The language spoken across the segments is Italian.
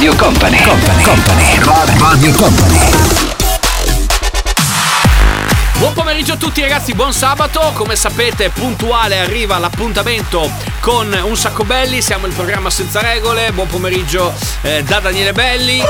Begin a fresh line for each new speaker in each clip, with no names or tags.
Radio Company, Company, Company, Radio Company.
Buon pomeriggio a tutti ragazzi, buon sabato. Come sapete, puntuale arriva l'appuntamento con Un Sacco Belli. Siamo il programma senza regole. Buon pomeriggio eh, da Daniele Belli.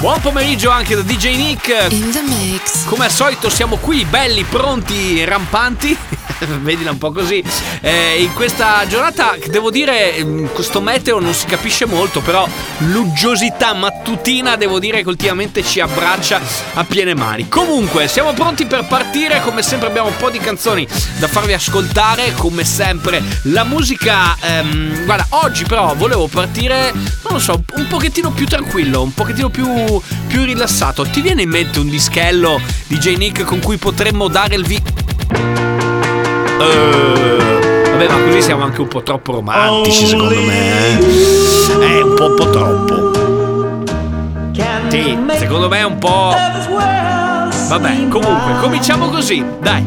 Buon pomeriggio anche da DJ Nick.
In the mix.
Come al solito siamo qui, belli, pronti, rampanti. Vedila un po' così. Eh, in questa giornata, devo dire, ehm, questo meteo non si capisce molto, però l'uggiosità mattutina, devo dire, che ultimamente ci abbraccia a piene mani. Comunque, siamo pronti per partire. Come sempre abbiamo un po' di canzoni da farvi ascoltare. Come sempre, la musica... ehm, guarda, oggi però volevo partire, non lo so, un pochettino più tranquillo, un pochettino più, più rilassato. Ti viene in mente un dischello di J. Nick con cui potremmo dare il vi... Eh, vabbè, ma così siamo anche un po' troppo romantici, secondo me. eh. È un po', un po' troppo. Sì, secondo me è un po'. Vabbè, comunque, cominciamo così, dai.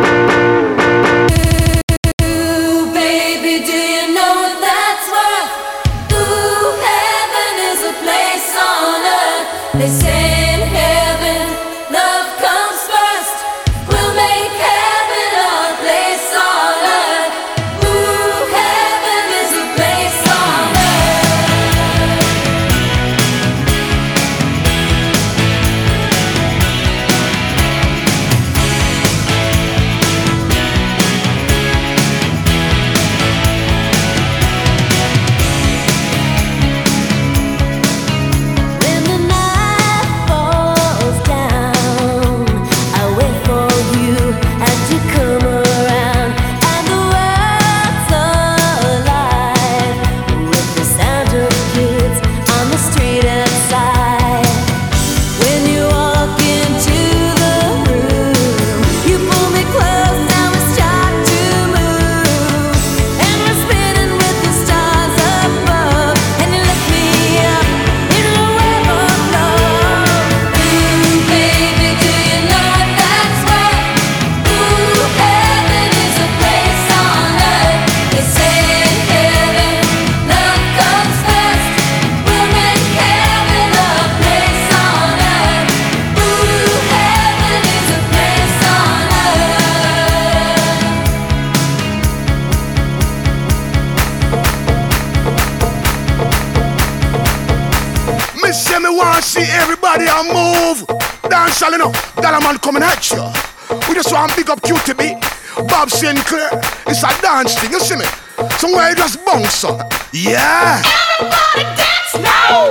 Somewhere you just bounce on. Yeah.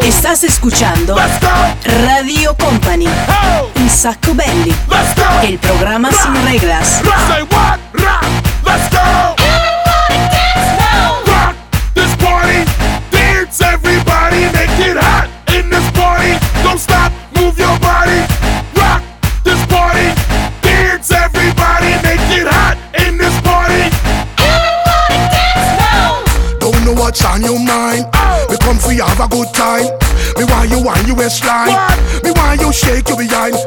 Estás escuchando
Let's go.
Radio Company,
Oh.
un sacco belli.
Let's go.
El programa sin reglas.
Know on your mind. We come for you have a good time. Me why you want you on your waistline. Me want you shake your behind.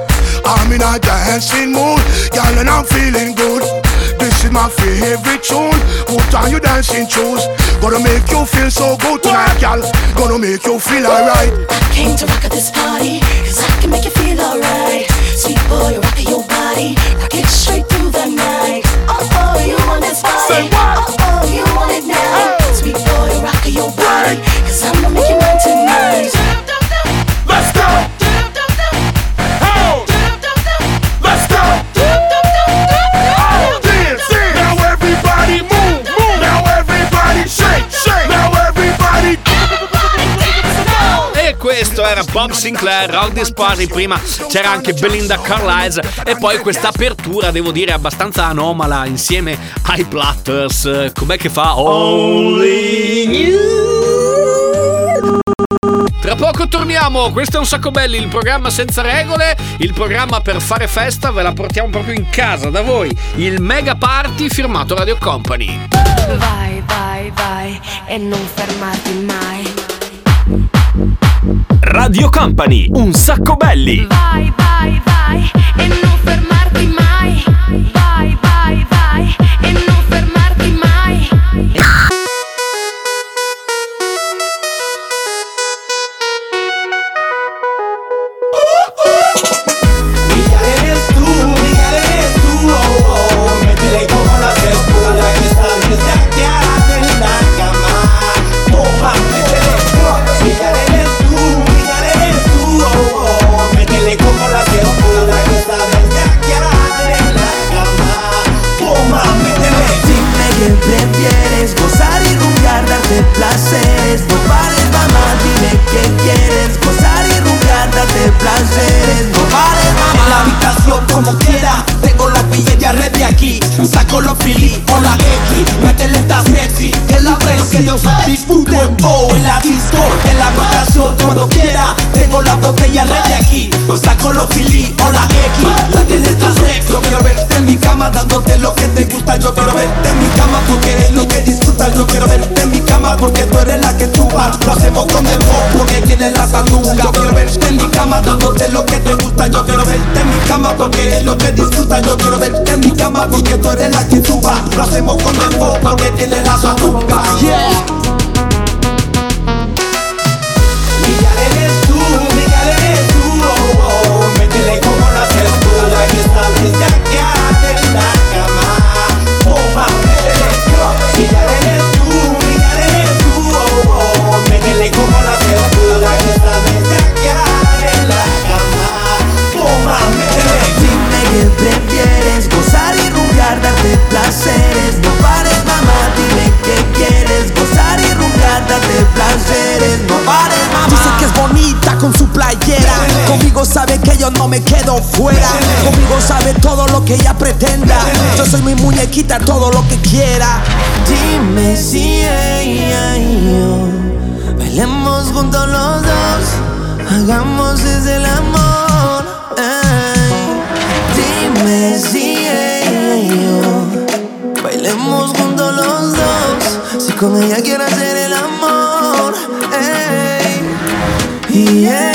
I'm in a dancing mood, girl, and I'm feeling good. This is my favorite tune. Put on your dancing shoes. Gonna make you feel so good tonight, girl. Gonna make you feel alright.
I Came to rock at this party, cause I can make you feel alright. Sweet boy, rock your body, rock it straight through the night. Oh, oh, you want this body. Oh, oh, you of your word.
Cause I'm Bob Sinclair, Rock This Party, prima c'era anche Belinda Carlisle e poi questa apertura, devo dire, abbastanza anomala insieme ai Platters. Com'è che fa? Tra poco torniamo, questo è un sacco belli, il programma senza regole, il programma per fare festa, ve la portiamo proprio in casa da voi, il Mega Party firmato Radio Company.
Vai, vai, vai e non fermarti mai.
Radio Company, un sacco belli.
Vai, vai, vai e non fermarti mai. Vai, vai, vai e non fermarti mai.
Como quiera. Tengo la pilla red de aquí. Saco los fili o la X. Métele esta sexy Que la que ellos disfruten Oh, en la disco. En la habitación cuando quiera. Tengo la botella red de aquí. Saco los fili o la X. Métele esta sexy Yo quiero verte en mi cama Dándote lo que te gusta. Yo quiero verte en mi cama Porque eres lo que disfrutas. Yo quiero verte Porque tú eres la que vas Lo hacemos con el Porque tienes la sandunga. Yo quiero verte en mi cama Dándote lo que te gusta. Yo quiero verte en mi cama Porque eres lo que disfrutas Yo quiero verte en mi cama Porque tú eres la que vas Lo hacemos con el Porque tienes la sandunga. Yeah
Sabe que yo no me quedo fuera. Conmigo sabe todo lo que ella pretenda. Yo soy mi muñequita, todo lo que quiera.
Dime si ella y yo bailemos juntos los dos, hagamos ese el amor. Dime si ella y yo bailemos juntos los dos, si con ella quiero hacer el amor. Yeah, yeah,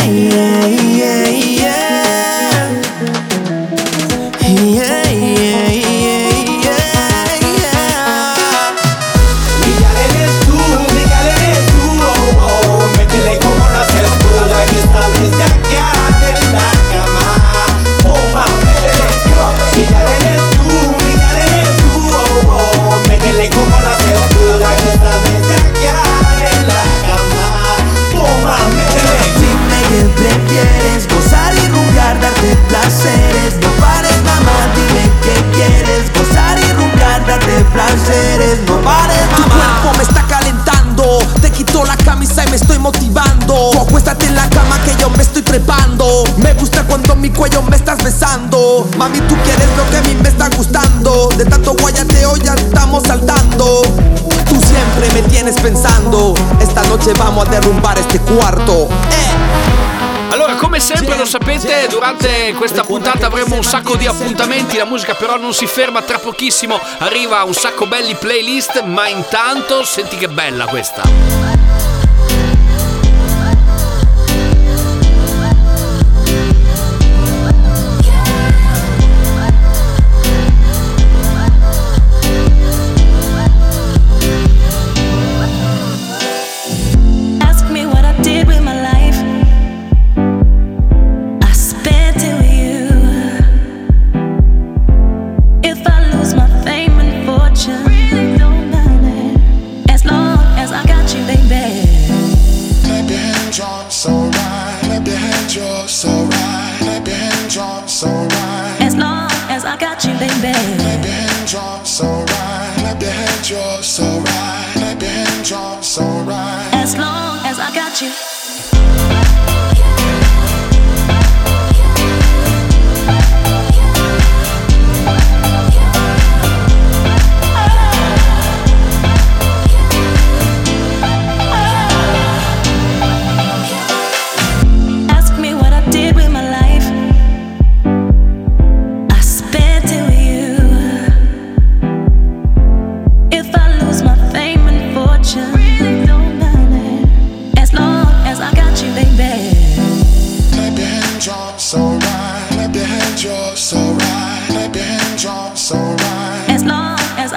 Noche vamos a derrumbar este cuarto. Eh.
Allora, come sempre lo sapete, durante questa puntata avremo un sacco di appuntamenti, la musica però non si ferma, tra pochissimo arriva un sacco belli playlist, ma intanto senti che bella questa.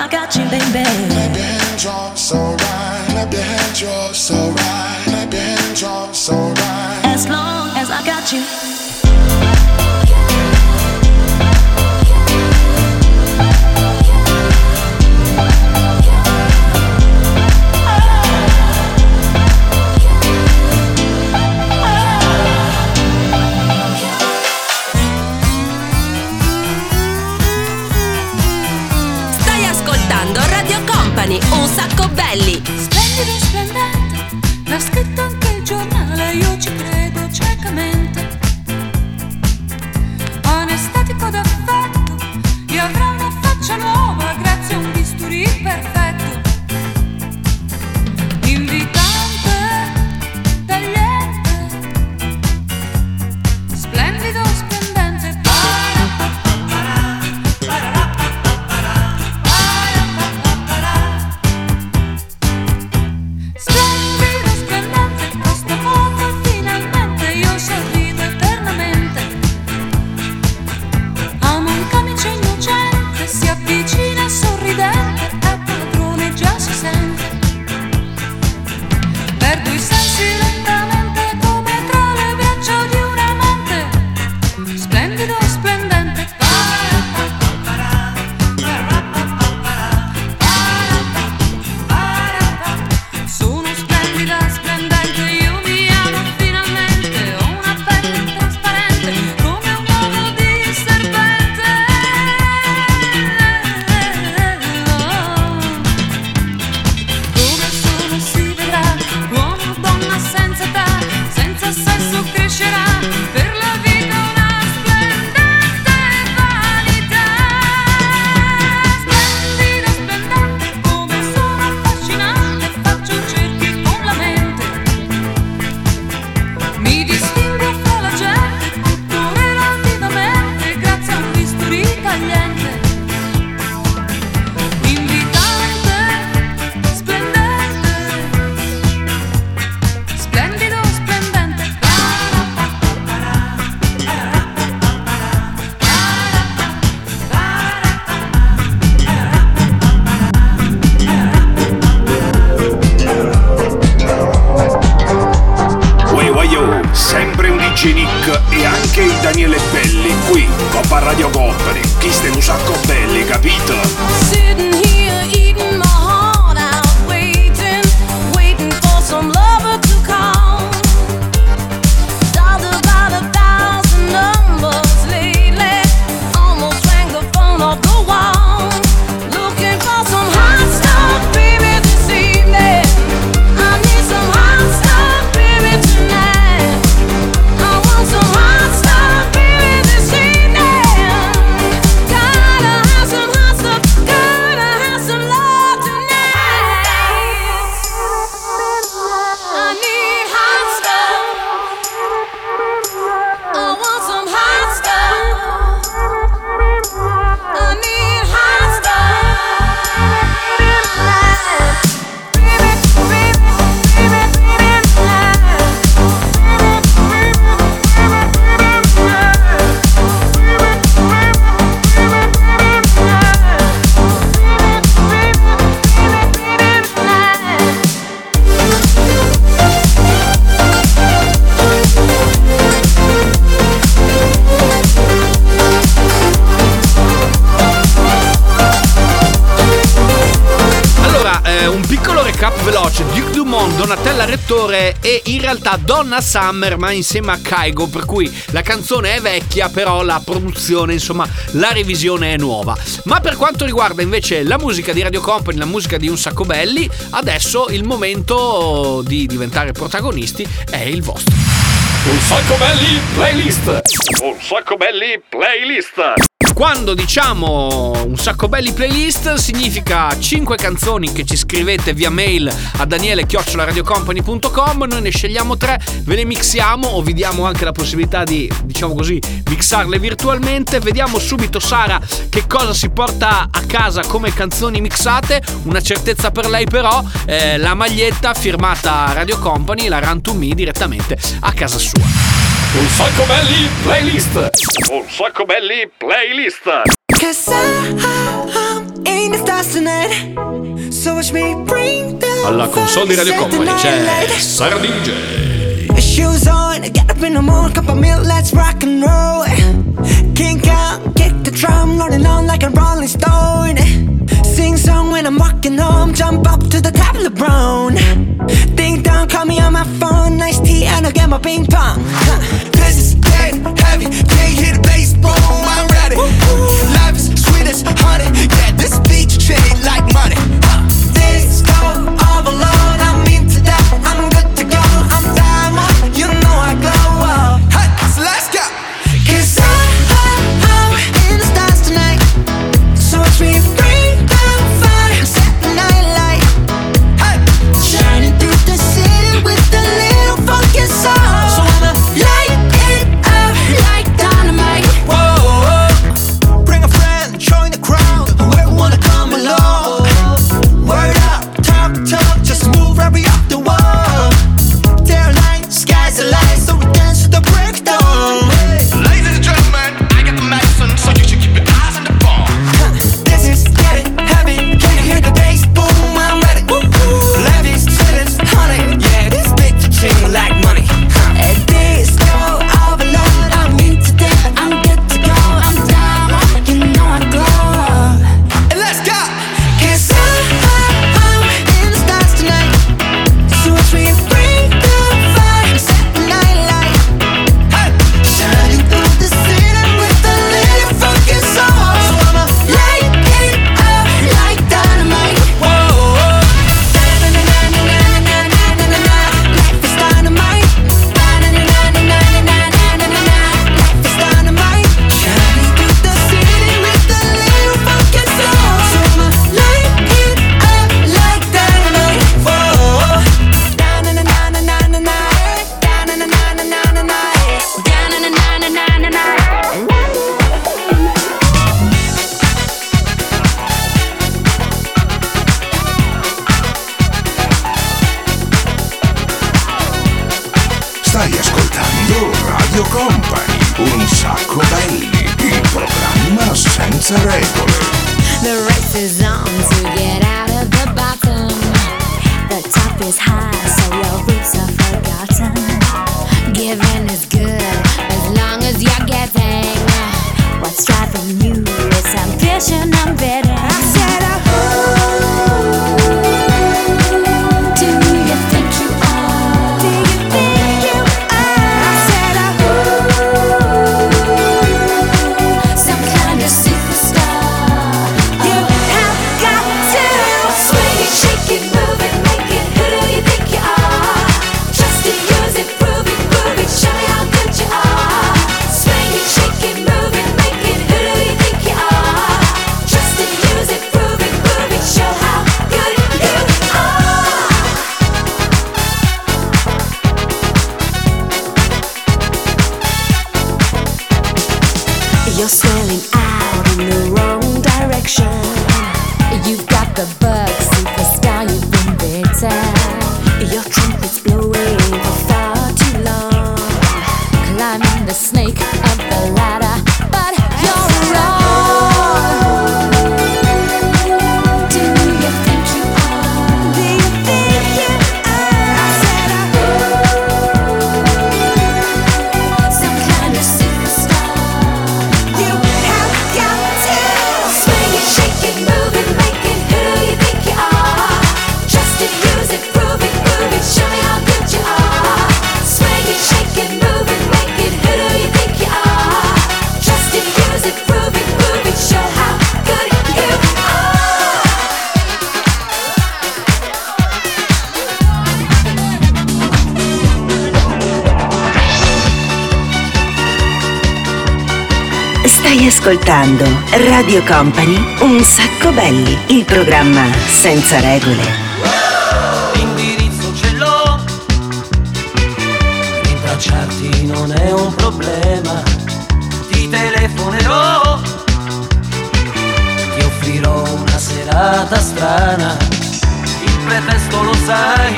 I got you, baby.
Clap your hands, y'all, so right. Clap your hands, y'all, so right. Clap your hands, y'all, so right.
As long as I got you.
Realtà Donna Summer, ma insieme a Kaigo, per cui la canzone è vecchia, però la produzione, insomma, la revisione è nuova. Ma per quanto riguarda invece la musica di Radio Company, la musica di Un Sacco Belli, adesso il momento di diventare protagonisti è il vostro.
Un sacco belli playlist! Un sacco belli playlist!
Quando diciamo un sacco belli playlist significa 5 canzoni che ci scrivete via mail a daniele-radiocompany.com noi ne scegliamo 3, ve le mixiamo o vi diamo anche la possibilità di, diciamo così, mixarle virtualmente. Vediamo subito Sara che cosa si porta a casa come canzoni mixate. Una certezza per lei però, eh, la maglietta firmata Radio Company, la Run to Me direttamente a casa sua.
Un sacco belli playlist. Un sacco belli playlist.
Alla console di Radio Company c'è Sara DJ.
Shoes on, get up in the morning, cup of milk, let's rock and roll. Kink the drum rolling on like a rolling stone. Sing song when I'm walking home. Jump up to the top of the LeBron Ding dong, call me on my phone. Nice tea and I'll get my ping pong.
This is dead heavy. Can't hear the bass, boom, I'm ready. Life is sweet as honey. Yeah, this beach trade like money. Huh.
This go overload
ascoltando Radio Company Un sacco belli, il programma senza regole.
L'indirizzo ce l'ho, rintracciarti non è un problema, ti telefonerò, ti offrirò una serata strana, il pretesto lo sai,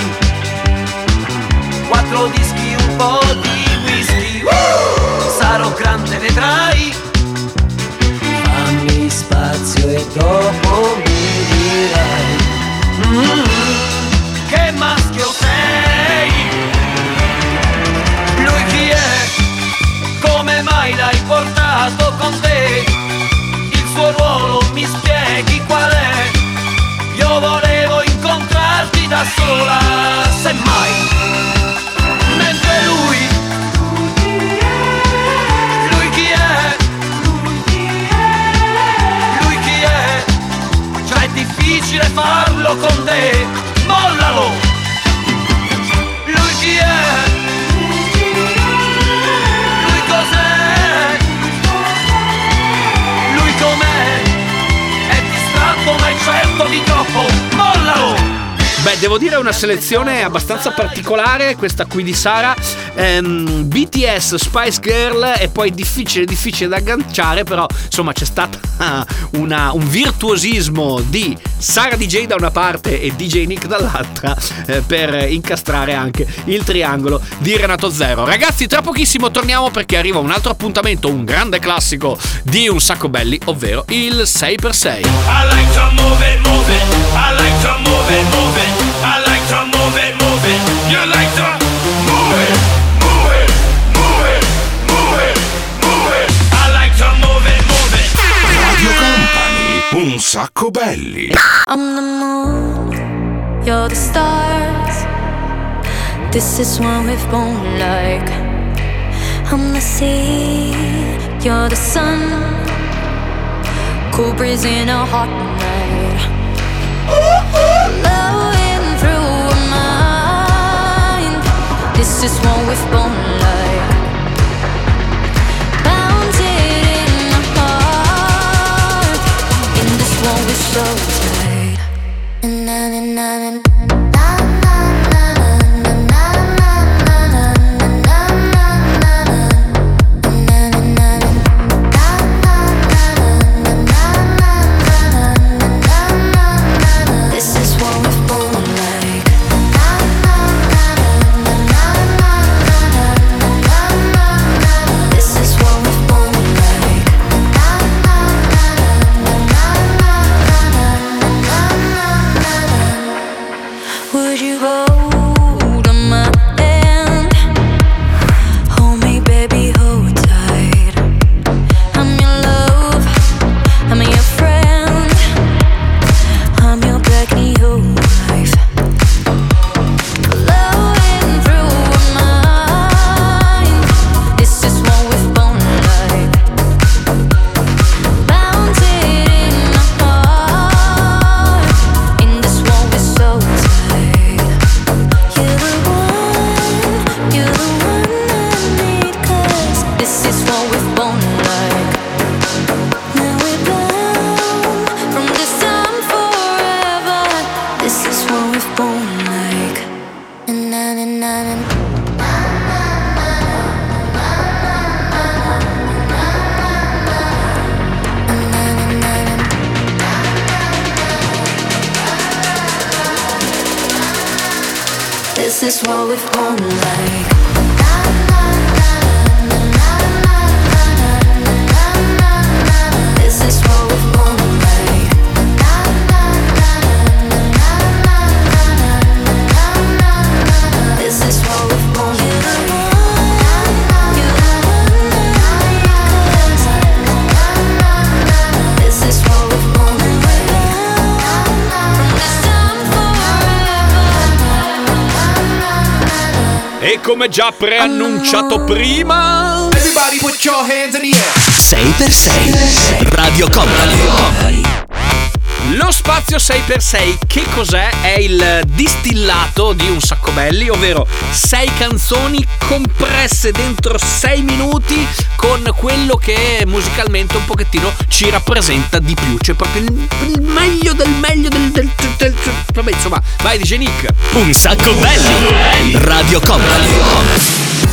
quattro dischi, un po' di whisky, sarò grande vedrai. dopo mi dirai. Mm-hmm. che maschio sei? Lui chi è? Come mai l'hai portato con te? Il suo ruolo mi spieghi qual è? Io volevo incontrarti da sola semmai
devo dire una selezione abbastanza particolare questa qui di Sara. Ehm, BTS, Spice Girl è poi difficile, difficile da agganciare, però insomma c'è stato una- un virtuosismo di Sara DJ da una parte e DJ Nick dall'altra eh, per incastrare anche il triangolo di Renato Zero. Ragazzi, tra pochissimo torniamo perché arriva un altro appuntamento, un grande classico di un sacco belli, ovvero il 6x6.
I like to move it, move it. I like to move it, move it.
Un sacco belli.
I'm the moon, you're the stars. This is what we've born like. I'm the sea, you're the sun. Cool breeze in a hot night. This is what we've born like. Bounded in my heart. In this one we're so tight. Na na na na.
Come già preannunciato prima,
Everybody put your hands in the air.
6x6 Radio Company
Lo spazio 6x6 che cos'è? È il distillato di un sacco belli, ovvero 6 canzoni compresse dentro 6 minuti con quello che musicalmente un pochettino ci rappresenta di più, cioè proprio il, il meglio del meglio del, del, del, del- vabbè insomma, vai DJ Nick.
Un sacco belli Radio Company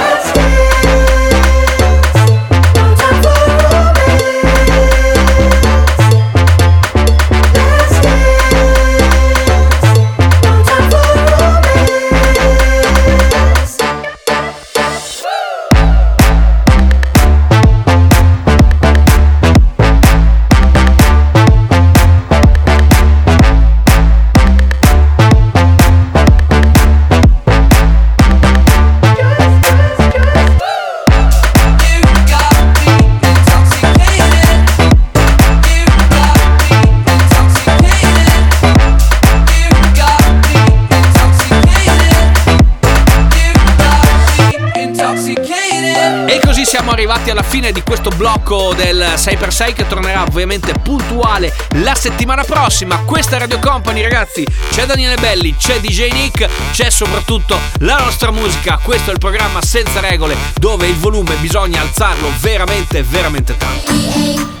Siamo arrivati alla fine di questo blocco del 6x6 che tornerà ovviamente puntuale la settimana prossima. Questa è Radio Company, ragazzi. C'è Daniele Belli, c'è DJ Nick, c'è soprattutto la nostra musica. Questo è il programma senza regole dove il volume bisogna alzarlo veramente, veramente tanto.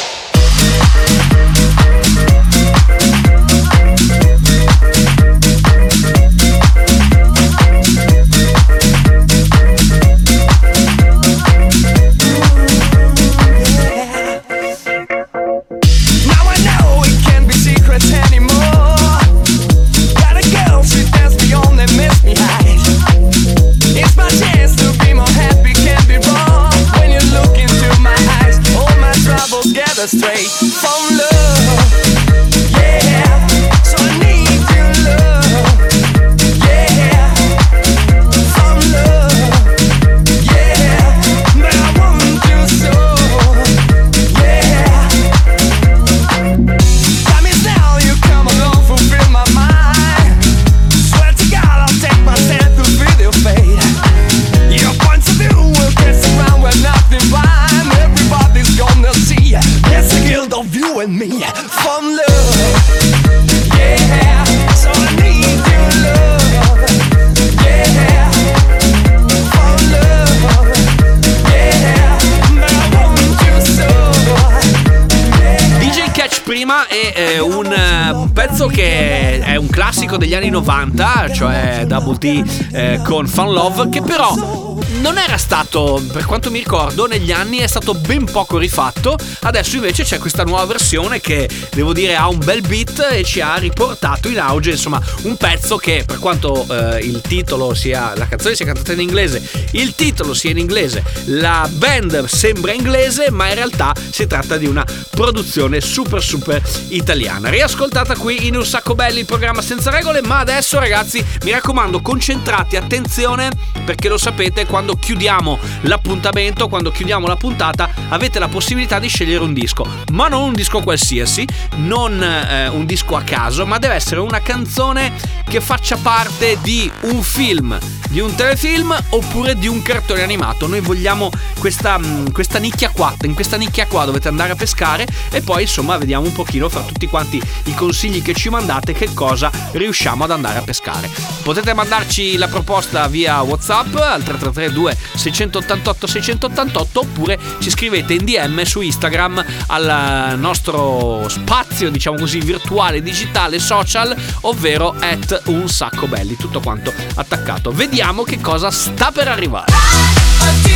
Degli anni 90, cioè Double D eh, con Fun Love, che però non era stato, per quanto mi ricordo, negli anni è stato ben poco rifatto. Adesso invece c'è questa nuova versione che devo dire ha un bel beat e ci ha riportato in auge, insomma, un pezzo che per quanto eh, il titolo sia la canzone sia cantata in inglese, il titolo sia in inglese, la band sembra inglese, ma in realtà si tratta di una produzione super super italiana. Riascoltata qui in Un Sacco Belli, il programma senza regole, ma adesso ragazzi mi raccomando concentrati, attenzione perché lo sapete quando chiudiamo l'appuntamento, quando chiudiamo la puntata avete la possibilità di scegliere un disco, ma non un disco qualsiasi, non eh, un disco a caso, ma deve essere una canzone che faccia parte di un film, di un telefilm oppure di un cartone animato. Noi vogliamo questa, mh, questa nicchia qua, in questa nicchia qua dovete andare a pescare e poi insomma vediamo un pochino fra tutti quanti i consigli che ci mandate che cosa riusciamo ad andare a pescare. Potete mandarci la proposta via WhatsApp al 3332 688 688 oppure ci scrivete in DM su Instagram al nostro spazio, diciamo così, virtuale, digitale, social, ovvero at un sacco belli, tutto quanto attaccato. Vediamo che cosa sta per arrivare.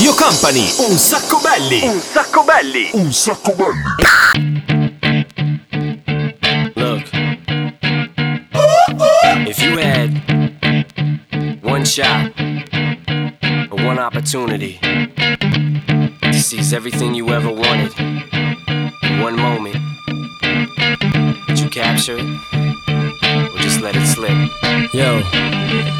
Radio Company, un sacco belli. Un sacco belli. Un sacco belli.
Look, if you had one shot or one opportunity to seize everything you ever wanted in one moment, would you capture it or just let it slip?
Yo.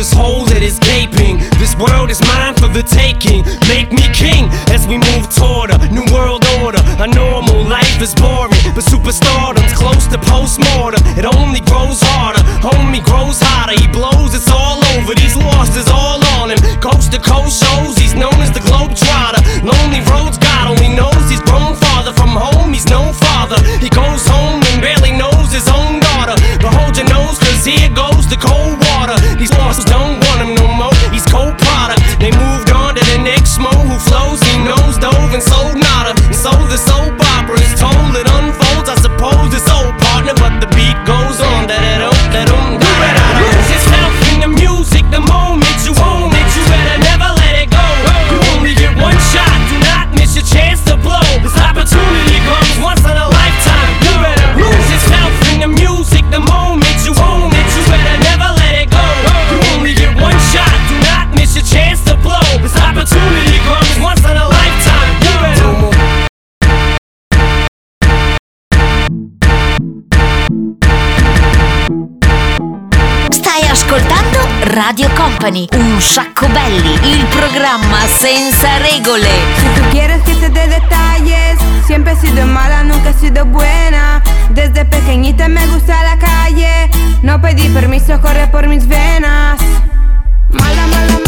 this hole that is gaping. This world is mine for the taking. Make me king as we move toward a new world order. A normal life is boring, but superstardom's close to postmortem. It only grows harder.
Un sacco belli, il programma senza regole.
Si tú quieres que te dé detalles, siempre he sido mala, nunca he sido buena. Desde pequeñita me gusta la calle, no pedí permiso, corre por mis venas. Mala, mala,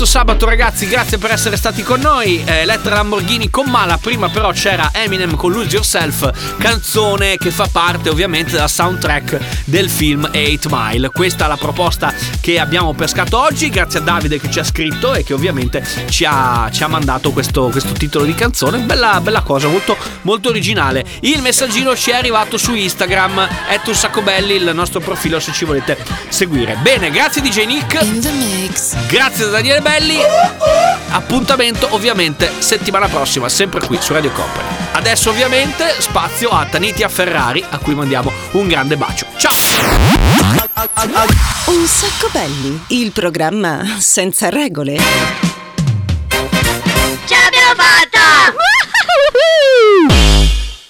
questo sabato ragazzi, grazie per essere stati con noi. Eh, Elettra Lamborghini con Mala, prima però c'era Eminem con Lose Yourself, canzone che fa parte ovviamente della soundtrack del film 8 Mile. Questa è la proposta che abbiamo pescato oggi, grazie a Davide che ci ha scritto e che ovviamente ci ha, ci ha mandato questo, questo titolo di canzone. Bella, bella cosa, molto, molto originale. Il messaggino ci è arrivato su Instagram, è un sacco belli, il nostro profilo se ci volete seguire. Bene, grazie DJ Nick. Grazie da Daniele Belli. Appuntamento ovviamente settimana prossima, sempre qui su Radio Company. Adesso ovviamente spazio a Tanitia Ferrari, a cui mandiamo un grande bacio. Ciao!
Un sacco belli, il programma senza regole.